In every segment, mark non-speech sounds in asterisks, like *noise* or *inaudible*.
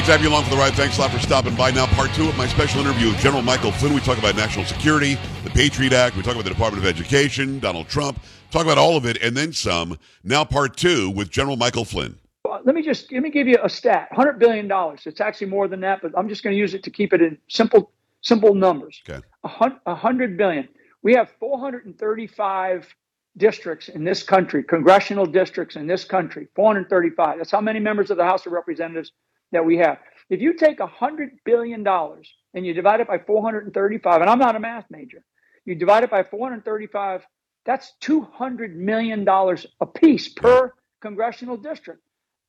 Great to have you along for the ride. Thanks a lot for stopping by. Now, part two of my special interview with General Michael Flynn. We talk about national security, the Patriot Act. We talk about the Department of Education, Donald Trump. Talk about all of it and then some. Now, part two with General Michael Flynn. Let me just let me give you a stat: hundred billion dollars. It's actually more than that, but I'm just going to use it to keep it in simple simple numbers. Okay. A hundred billion. We have 435 districts in this country, congressional districts in this country. 435. That's how many members of the House of Representatives that we have. If you take $100 billion and you divide it by 435, and I'm not a math major, you divide it by 435, that's $200 million a piece per congressional district.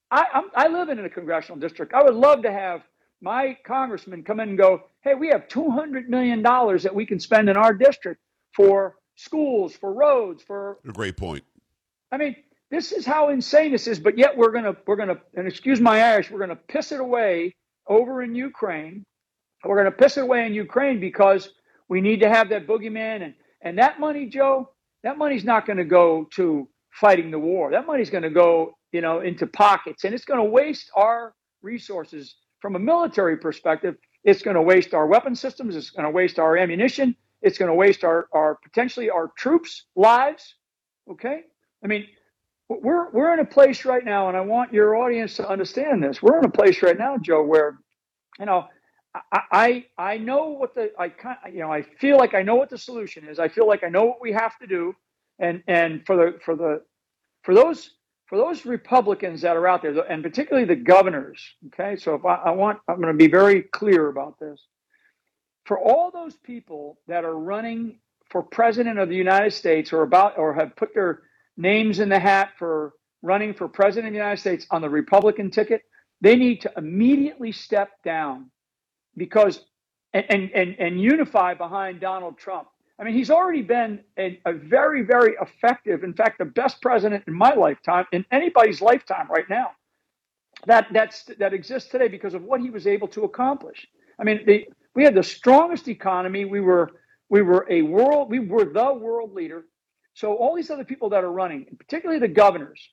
I, I'm, I live in a congressional district. I would love to have my congressman come in and go, hey, we have $200 million that we can spend in our district for schools, for roads, for. A great point. I mean, this is how insane this is, but yet we're gonna we're gonna and excuse my Irish, we're gonna piss it away over in Ukraine. We're gonna piss it away in Ukraine because we need to have that boogeyman and and that money, Joe, that money's not gonna go to fighting the war. That money's gonna go, you know, into pockets and it's gonna waste our resources from a military perspective. It's gonna waste our weapon systems, it's gonna waste our ammunition, it's gonna waste our, our potentially our troops' lives. Okay? I mean, we're we're in a place right now, and I want your audience to understand this. We're in a place right now, Joe, where you know I I, I know what the I kind you know I feel like I know what the solution is. I feel like I know what we have to do, and and for the for the for those for those Republicans that are out there, and particularly the governors. Okay, so if I, I want, I'm going to be very clear about this. For all those people that are running for president of the United States, or about, or have put their names in the hat for running for president of the United States on the Republican ticket, they need to immediately step down because and and and, unify behind Donald Trump. I mean, he's already been a, a, very, very effective, in fact, the best president in my lifetime, in anybody's lifetime right now, that that's that exists today because of what he was able to accomplish. I mean, the, we had the strongest economy. We were we were a world, we were the world leader. So all these other people that are running, and particularly the governors,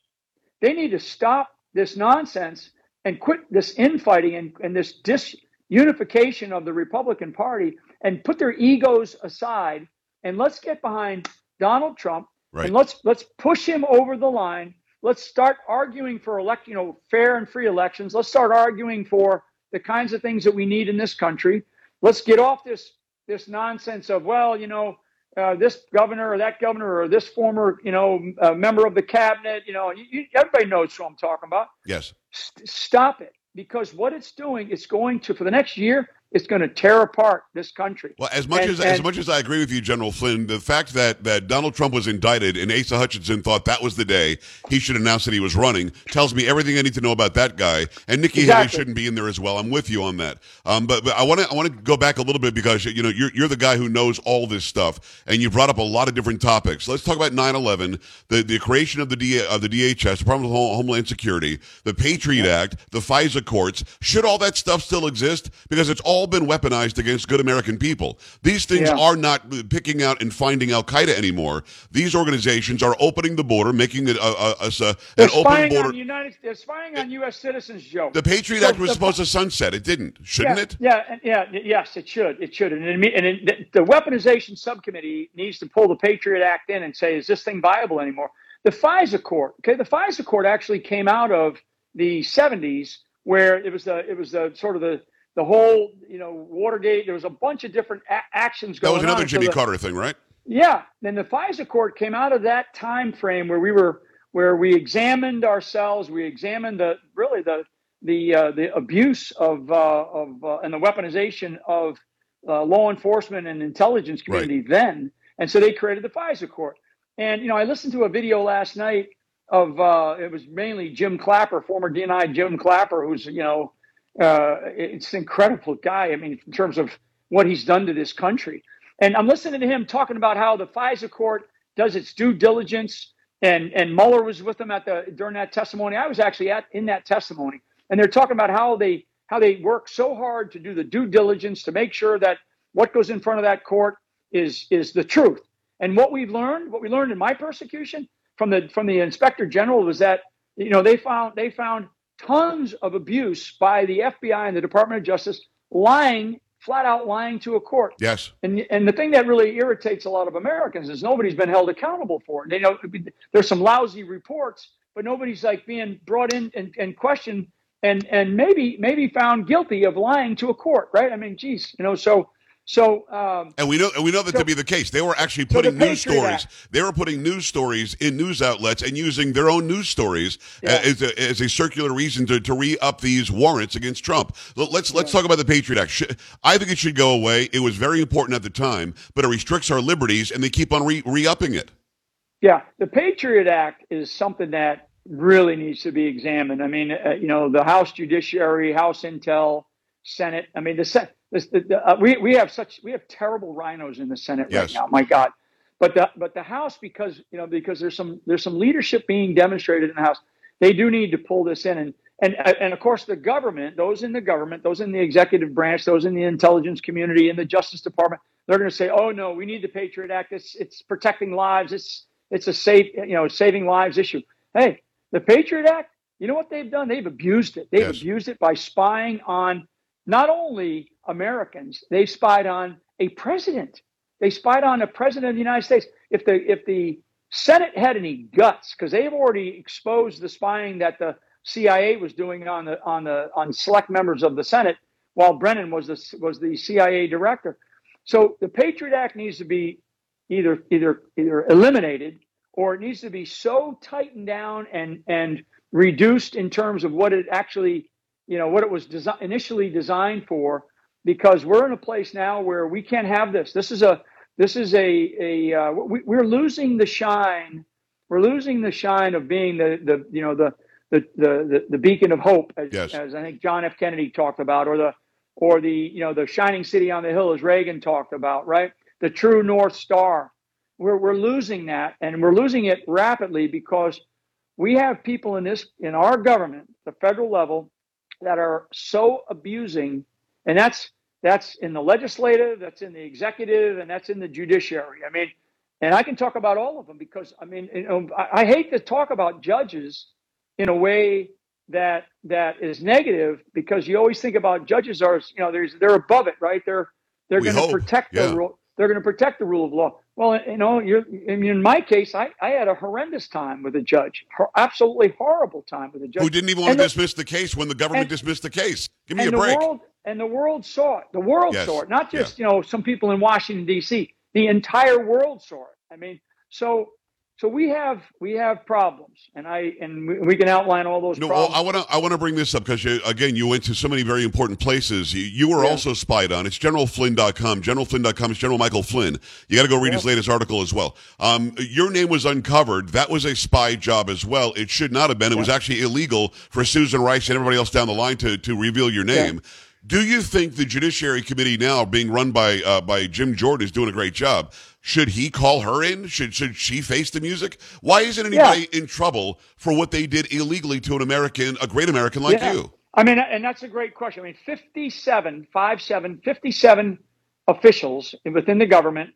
they need to stop this nonsense and quit this infighting and, and this disunification of the Republican Party and put their egos aside and let's get behind Donald Trump Right. and let's let's push him over the line. Let's start arguing for elect, you know, fair and free elections. Let's start arguing for the kinds of things that we need in this country. Let's get off this this nonsense of well, you know, uh, this governor or that governor or this former, you know, uh, member of the cabinet. You know, you, you, everybody knows who I'm talking about. Yes. St- stop it because what it's doing, it's going to for the next year. It's going to tear apart this country. Well, as much And- as as much as I agree with you, General Flynn, the fact that that Donald Trump was indicted and Asa Hutchinson thought that was the day he should announce that he was running tells me everything I need to know about that guy. And Nikki Haley shouldn't be in there as well. I'm with you on that. Um, but but I want to I want to go back a little bit because you know you're you're the guy who knows all this stuff, and you brought up a lot of different topics. Let's talk about 9/11, the the creation of the D, of the DHS, Department of Home- Homeland Security, the Patriot Act, the FISA courts. Should all that stuff still exist? Because it's all been weaponized against good American people. These things Yeah. are not picking out and finding Al Qaeda anymore. These organizations are opening the border, making it a, a, a, a- an open border. on United. They're spying on U.S. citizens, Joe. The Patriot So Act was the- supposed to sunset. It didn't, shouldn't yeah, it? Yeah, yeah, yes, it should. It should. And, it, and it, the, the weaponization subcommittee needs to pull the Patriot Act in and say, is this thing viable anymore? The FISA court, okay, the FISA court actually came out of the 70s where it was the it was the sort of the the whole you know Watergate. There was a bunch of different a- actions going on. That was another on. So Jimmy the- Carter thing, right? Yeah, then the FISA court came out of that time frame where we were where we examined ourselves, we examined the really the the uh, the abuse of uh, of uh, and the weaponization of uh, law enforcement and intelligence community right. then, and so they created the FISA court. And you know, I listened to a video last night of uh, it was mainly Jim Clapper, former DNI Jim Clapper, who's you know, uh, it's an incredible guy. I mean, in terms of what he's done to this country. And I'm listening to him talking about how the FISA court does its due diligence. And and Mueller was with them at the during that testimony. I was actually at in that testimony, and they're talking about how they how they work so hard to do the due diligence to make sure that what goes in front of that court is is the truth. And what we've learned, what we learned in my persecution from the from the inspector general was that you know they found they found tons of abuse by the FBI and the Department of Justice lying flat out lying to a court. Yes. And and the thing that really irritates a lot of Americans is nobody's been held accountable for it. They know there's some lousy reports, but nobody's like being brought in and, and questioned and and maybe maybe found guilty of lying to a court, right? I mean, geez, you know, so so, um, and we know, and we know that so, to be the case. They were actually putting so news stories. Act. They were putting news stories in news outlets and using their own news stories yeah. as, a, as a circular reason to, to re up these warrants against Trump. Let's let's yeah. talk about the Patriot Act. I think it should go away. It was very important at the time, but it restricts our liberties, and they keep on re upping it. Yeah, the Patriot Act is something that really needs to be examined. I mean, uh, you know, the House Judiciary, House Intel, Senate. I mean, the Senate this, the, the, uh, we we have such we have terrible RINOs in the Senate yes. right now. My God, but the but the House because you know because there's some there's some leadership being demonstrated in the House. They do need to pull this in and and uh, and of course the government, those in the government, those in the executive branch, those in the intelligence community, in the Justice Department, they're going to say, "Oh no, we need the Patriot Act. It's it's protecting lives. It's it's a safe you know saving lives issue." Hey, the Patriot Act. You know what they've done? They've abused it. They've yes. abused it by spying on not only Americans, they spied on a president. They spied on a president of the United States. If the if the Senate had any guts, because they've already exposed the spying that the CIA was doing on the on the on select members of the Senate, while Brennan was the was the CIA director. So the Patriot Act needs to be either either either eliminated or it needs to be so tightened down and and reduced in terms of what it actually you know what it was desi- initially designed for because we're in a place now where we can't have this. This is a this is a a uh, we, we're losing the shine we're losing the shine of being the the you know the the the, the beacon of hope as, yes. as I think John F. Kennedy talked about or the or the you know the shining city on the hill as Reagan talked about right? The true north star. We're we're losing that and we're losing it rapidly because we have people in this in our government the federal level that are so abusing, and that's that's in the legislative, that's in the executive, and that's in the judiciary. I mean, and I can talk about all of them because I mean, you know, I, I hate to talk about judges in a way that that is negative because you always think about judges are you know there's they're above it right they're they're going to protect yeah. the rule they're going to protect the rule of law well, you know, you're, in my case, I, I had a horrendous time with a judge, absolutely horrible time with a judge who didn't even want and to the, dismiss the case when the government and, dismissed the case. Give me a break. World, and the world saw it. The world yes. saw it, not just yeah. you know some people in Washington D.C. The entire world saw it. I mean, so so we have we have problems, and I and we, we can outline all those. No, problems. I want to I want to bring this up because again, you went to so many very important places. You, you were yeah. also spied on. It's GeneralFlynn.com. GeneralFlynn.com is General Michael Flynn. You got to go read yeah. his latest article as well. Um, your name was uncovered. That was a spy job as well. It should not have been. It yeah. was actually illegal for Susan Rice and everybody else down the line to to reveal your name. Do you think the Judiciary Committee now, being run by uh, by Jim Jordan, is doing a great job? Should he call her in? Should should she face the music? Why isn't anybody yeah. in trouble for what they did illegally to an American, a great American like yeah. you? I mean, and that's a great question. I mean, 57, 57, 57 officials within the government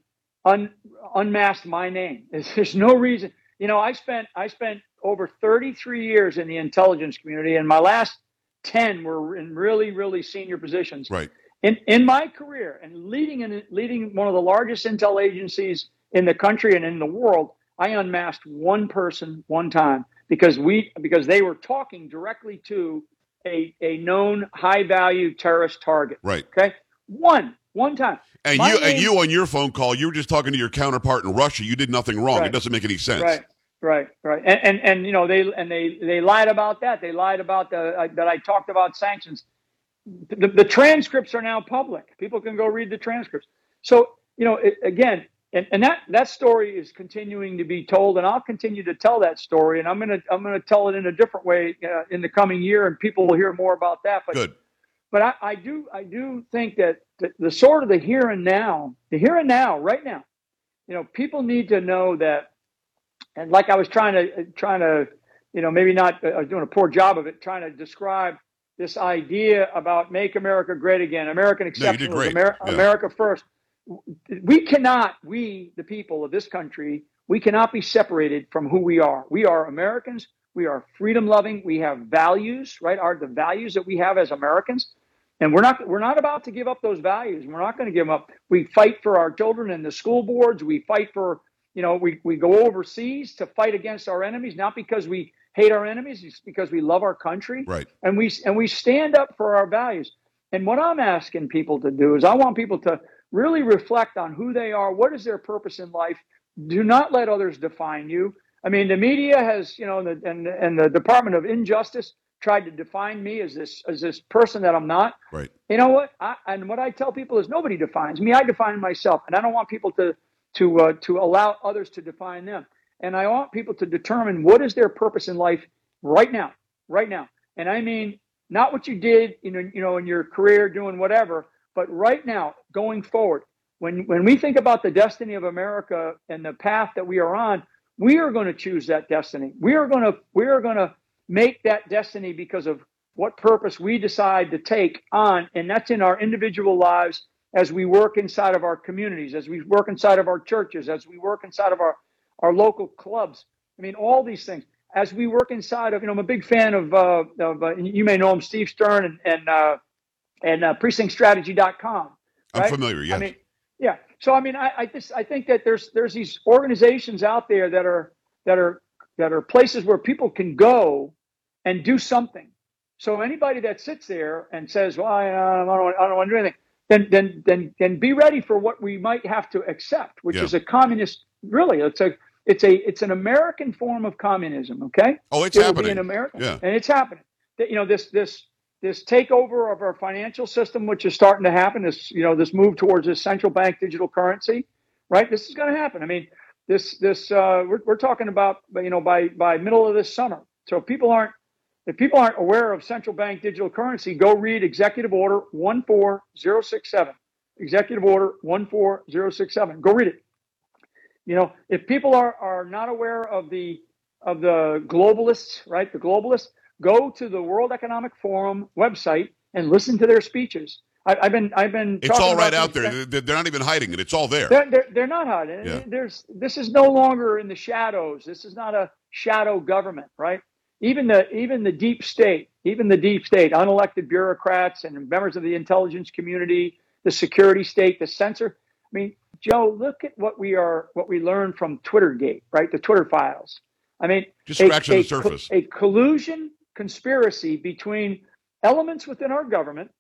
un, unmasked my name. *laughs* There's no reason. You know, I spent I spent over 33 years in the intelligence community, and my last 10 were in really, really senior positions. Right. In, in my career and leading in, leading one of the largest intel agencies in the country and in the world, I unmasked one person one time because we because they were talking directly to a, a known high value terrorist target. Right. Okay. One one time. And my you name, and you on your phone call, you were just talking to your counterpart in Russia. You did nothing wrong. Right. It doesn't make any sense. Right. Right, right, and, and and you know they and they they lied about that. They lied about the uh, that I talked about sanctions. the, the transcripts are now public. People can go read the transcripts. So, you know, it, again, and, and that that story is continuing to be told, and I'll continue to tell that story, and I'm gonna I'm gonna tell it in a different way uh, in the coming year, and people will hear more about that. But Good. but I, I do I do think that the, the sort of the here and now, the here and now, right now, you know, people need to know that, and like I was trying to trying to, you know, maybe not was doing a poor job of it, trying to describe this idea about make America great again, American exception, Amer- yeah. America first we cannot, we, the people of this country, we cannot be separated from who we are. We are Americans. We are freedom loving. We have values, right? Are the values that we have as Americans. And we're not we're not about to give up those values. We're not going to give them up. We fight for our children in the school boards. We fight for, you know, we, we go overseas to fight against our enemies, not because we hate our enemies, it's because we love our country. Right. And we and we stand up for our values. And what I'm asking people to do is I want people to really reflect on who they are, what is their purpose in life. Do not let others define you. I mean, the media has, you know, and the, and, and the Department of Injustice tried to define me as this as this person that I'm not. Right. You know what? I, and what I tell people is nobody defines me. I define myself, and I don't want people to to uh, to allow others to define them. And I want people to determine what is their purpose in life right now, right now. And I mean not what you did, know, you know, in your career doing whatever, but right now, going forward, when, when we think about the destiny of America and the path that we are on, we are going to choose that destiny. We are going to we are going to make that destiny because of what purpose we decide to take on, and that's in our individual lives as we work inside of our communities, as we work inside of our churches, as we work inside of our our local clubs. I mean, all these things. As we work inside of, you know, I'm a big fan of, uh, of uh, you may know him, Steve Stern, and, and uh, and uh, precinctstrategy.com. Right? I'm familiar. Yes. I mean, yeah. So I mean, I, I just I think that there's there's these organizations out there that are that are that are places where people can go and do something. So anybody that sits there and says, "Well, I, I don't, I don't want to do anything," then then then then be ready for what we might have to accept, which yeah. is a communist. Really, it's a it's a it's an American form of communism. Okay. Oh, it's it happening in America, yeah. and it's happening. You know this this this takeover of our financial system, which is starting to happen, this you know this move towards this central bank digital currency, right? This is going to happen. I mean, this this uh, we're, we're talking about you know by by middle of this summer. So people aren't if people aren't aware of central bank digital currency, go read Executive Order 14067. Executive Order 14067. Go read it. You know, if people are are not aware of the of the globalists, right? The globalists, go to the World Economic Forum website and listen to their speeches. I, have been, I've been. It's all right out there. They're, they're not even hiding it. It's all there. They're, they're, they're not hiding. Yeah. There's, this is no longer in the shadows. This is not a shadow government, right? Even the, even the deep state, even the deep state, unelected bureaucrats and members of the intelligence community, the security state, the censor. I mean, Joe, look at what we are, what we learned from Twittergate, right? The Twitter files. I mean, just scratching the surface. A collusion conspiracy between elements within our government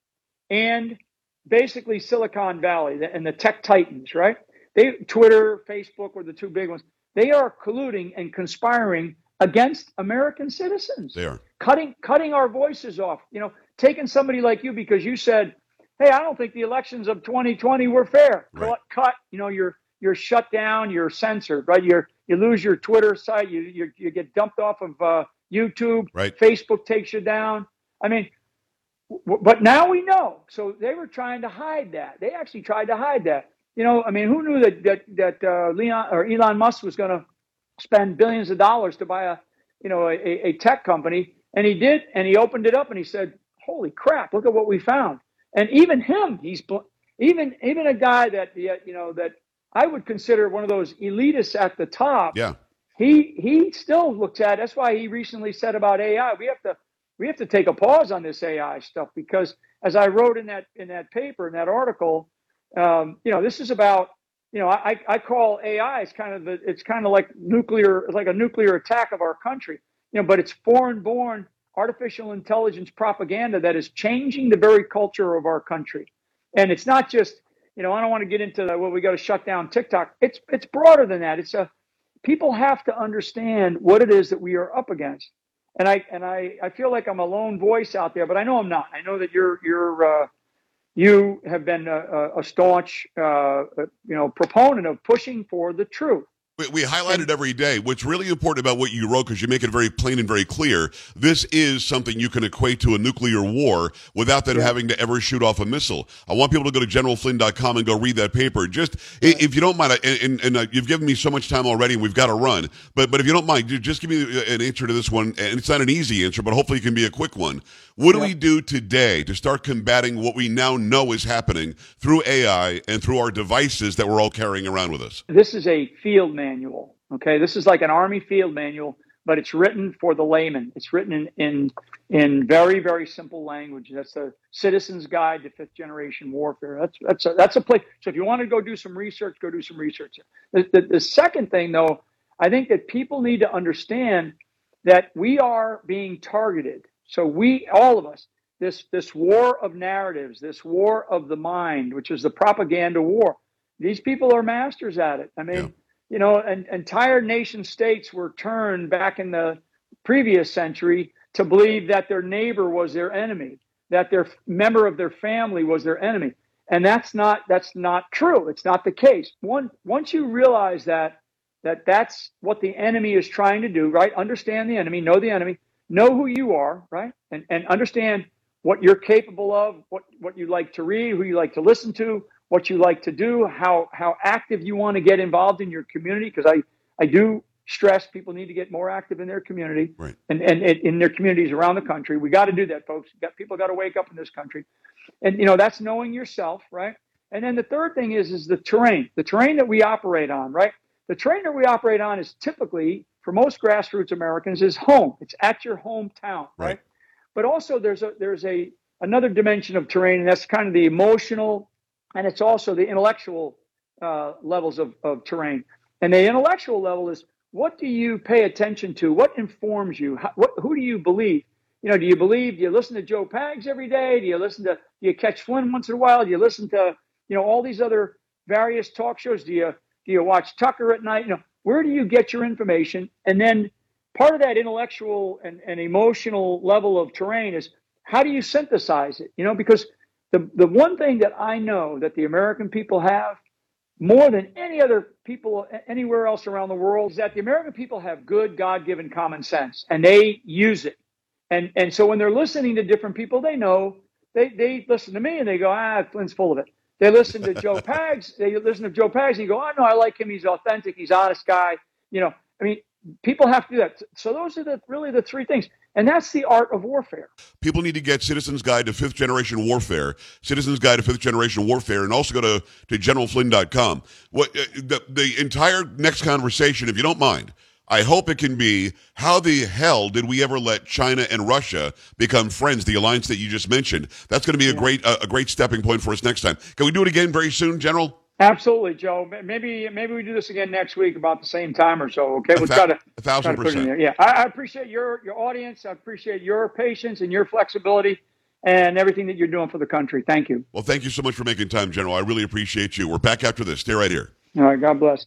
and basically Silicon Valley and the tech titans, right? They Twitter, Facebook were the two big ones. They are colluding and conspiring against American citizens. They are cutting cutting our voices off. You know, taking somebody like you because you said, "Hey, I don't think the elections of 2020 were fair." Right. Cut, cut. You know, you're you're shut down. You're censored. Right. You're you lose your Twitter site. You you, you get dumped off of uh, YouTube, right. Facebook takes you down. I mean, w- but now we know. So they were trying to hide that. They actually tried to hide that. You know, I mean, who knew that that that uh, Leon or Elon Musk was going to spend billions of dollars to buy a you know a, a tech company, and he did, and he opened it up and he said, "Holy crap! Look at what we found." And even him, he's even even a guy that you know that I would consider one of those elitists at the top. Yeah he he still looks at. That's why he recently said about AI. We have to we have to take a pause on this AI stuff because, as I wrote in that in that paper in that article, um, you know, this is about you know I, I call AI it's kind of the, it's kind of like nuclear like a nuclear attack of our country. You know, but it's foreign born artificial intelligence propaganda that is changing the very culture of our country, and it's not just you know I don't want to get into the, well we got to shut down TikTok. It's it's broader than that. It's a people have to understand what it is that we are up against. and I and I, I feel like I'm a lone voice out there, but I know I'm not. I know that you're you're uh, you have been a, a staunch uh, you know proponent of pushing for the truth. We, we highlight it every day. What's really important about what you wrote, because you make it very plain and very clear, this is something you can equate to a nuclear war without them yeah. having to ever shoot off a missile. I want people to go to generalflynn.com and go read that paper. Just, right. if you don't mind, and, and, and uh, you've given me so much time already, and we've got to run. But but if you don't mind, just give me an answer to this one. And it's not an easy answer, but hopefully it can be a quick one. What do we do today to start combating what we now know is happening through AI and through our devices that we're all carrying around with us? This is a field manual. Okay, this is like an Army field manual, but it's written for the layman. It's written in in, in very very simple language. That's a Citizen's Guide to Fifth Generation Warfare. That's that's a, that's a place. So if you want to go do some research, go do some research. The, the, the second thing, though, I think that people need to understand that we are being targeted so we, all of us, this this war of narratives, this war of the mind, which is the propaganda war. These people are masters at it. I mean, yeah. you know, and entire nation states were turned back in the previous century to believe that their neighbor was their enemy, that their member of their family was their enemy. And that's not that's not true. It's not the case. One once you realize that that that's what the enemy is trying to do, right? Understand the enemy, know the enemy know who you are, right? And, and understand what you're capable of, what, what you like to read, who you like to listen to, what you like to do, how, how active you want to get involved in your community. Because I, I do stress people need to get more active in their community right. and, and, and in their communities around the country. We got to do that, folks. Got, people got to wake up in this country. And, you know, that's knowing yourself, right? And then the third thing is, is the terrain, the terrain that we operate on, right? The terrain that we operate on is typically for most grassroots Americans is home. It's at your hometown, right? right? But also there's a there's a another dimension of terrain, and that's kind of the emotional, and it's also the intellectual uh, levels of, of terrain. And the intellectual level is what do you pay attention to? What informs you? How, what, who do you believe? You know, do you believe? Do you listen to Joe Pags every day? Do you listen to? Do you catch Flynn once in a while? Do you listen to you know all these other various talk shows? Do you do you watch Tucker at night? You know, where do you get your information? And then part of that intellectual and, and emotional level of terrain is how do you synthesize it? You know, because the, the one thing that I know that the American people have more than any other people anywhere else around the world is that the American people have good God given common sense and they use it. And, and so when they're listening to different people, they know they, they listen to me and they go, ah, Flynn's full of it. They listen to Joe Pags. They listen to Joe Pags and you go, oh, no, I like him. He's authentic. He's honest guy. You know, I mean, people have to do that. So those are the really the three things. And that's the art of warfare. People need to get Citizen's Guide to Fifth Generation Warfare, Citizen's Guide to Fifth Generation Warfare, and also go to, to generalflynn.com. What, uh, the, the entire next conversation, if you don't mind, I hope it can be how the hell did we ever let China and Russia become friends? The alliance that you just mentioned. That's going to be a great a great stepping point for us next time. Can we do it again very soon, General? Absolutely, Joe. Maybe maybe we do this again next week about the same time or so. Okay, we'll try to a thousand percent. Yeah, I, I appreciate your your audience. I appreciate your patience and your flexibility and everything that you're doing for the country. Thank you. Well, thank you so much for making time, General. I really appreciate you. We're back after this. Stay right here. All right. God bless.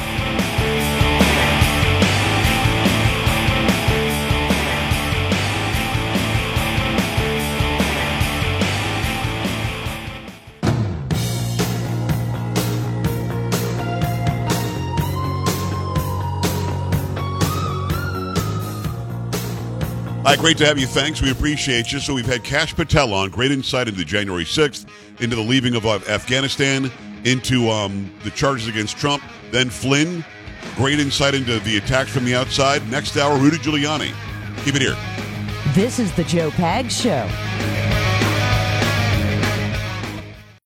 Hi, great to have you. Thanks. We appreciate you. So we've had Kash Patel on. Great insight into January 6th, into the leaving of Afghanistan, into um, the charges against Trump. Then Flynn. Great insight into the attacks from the outside. Next hour, Rudy Giuliani. Keep it here. This is the Joe Pags Show.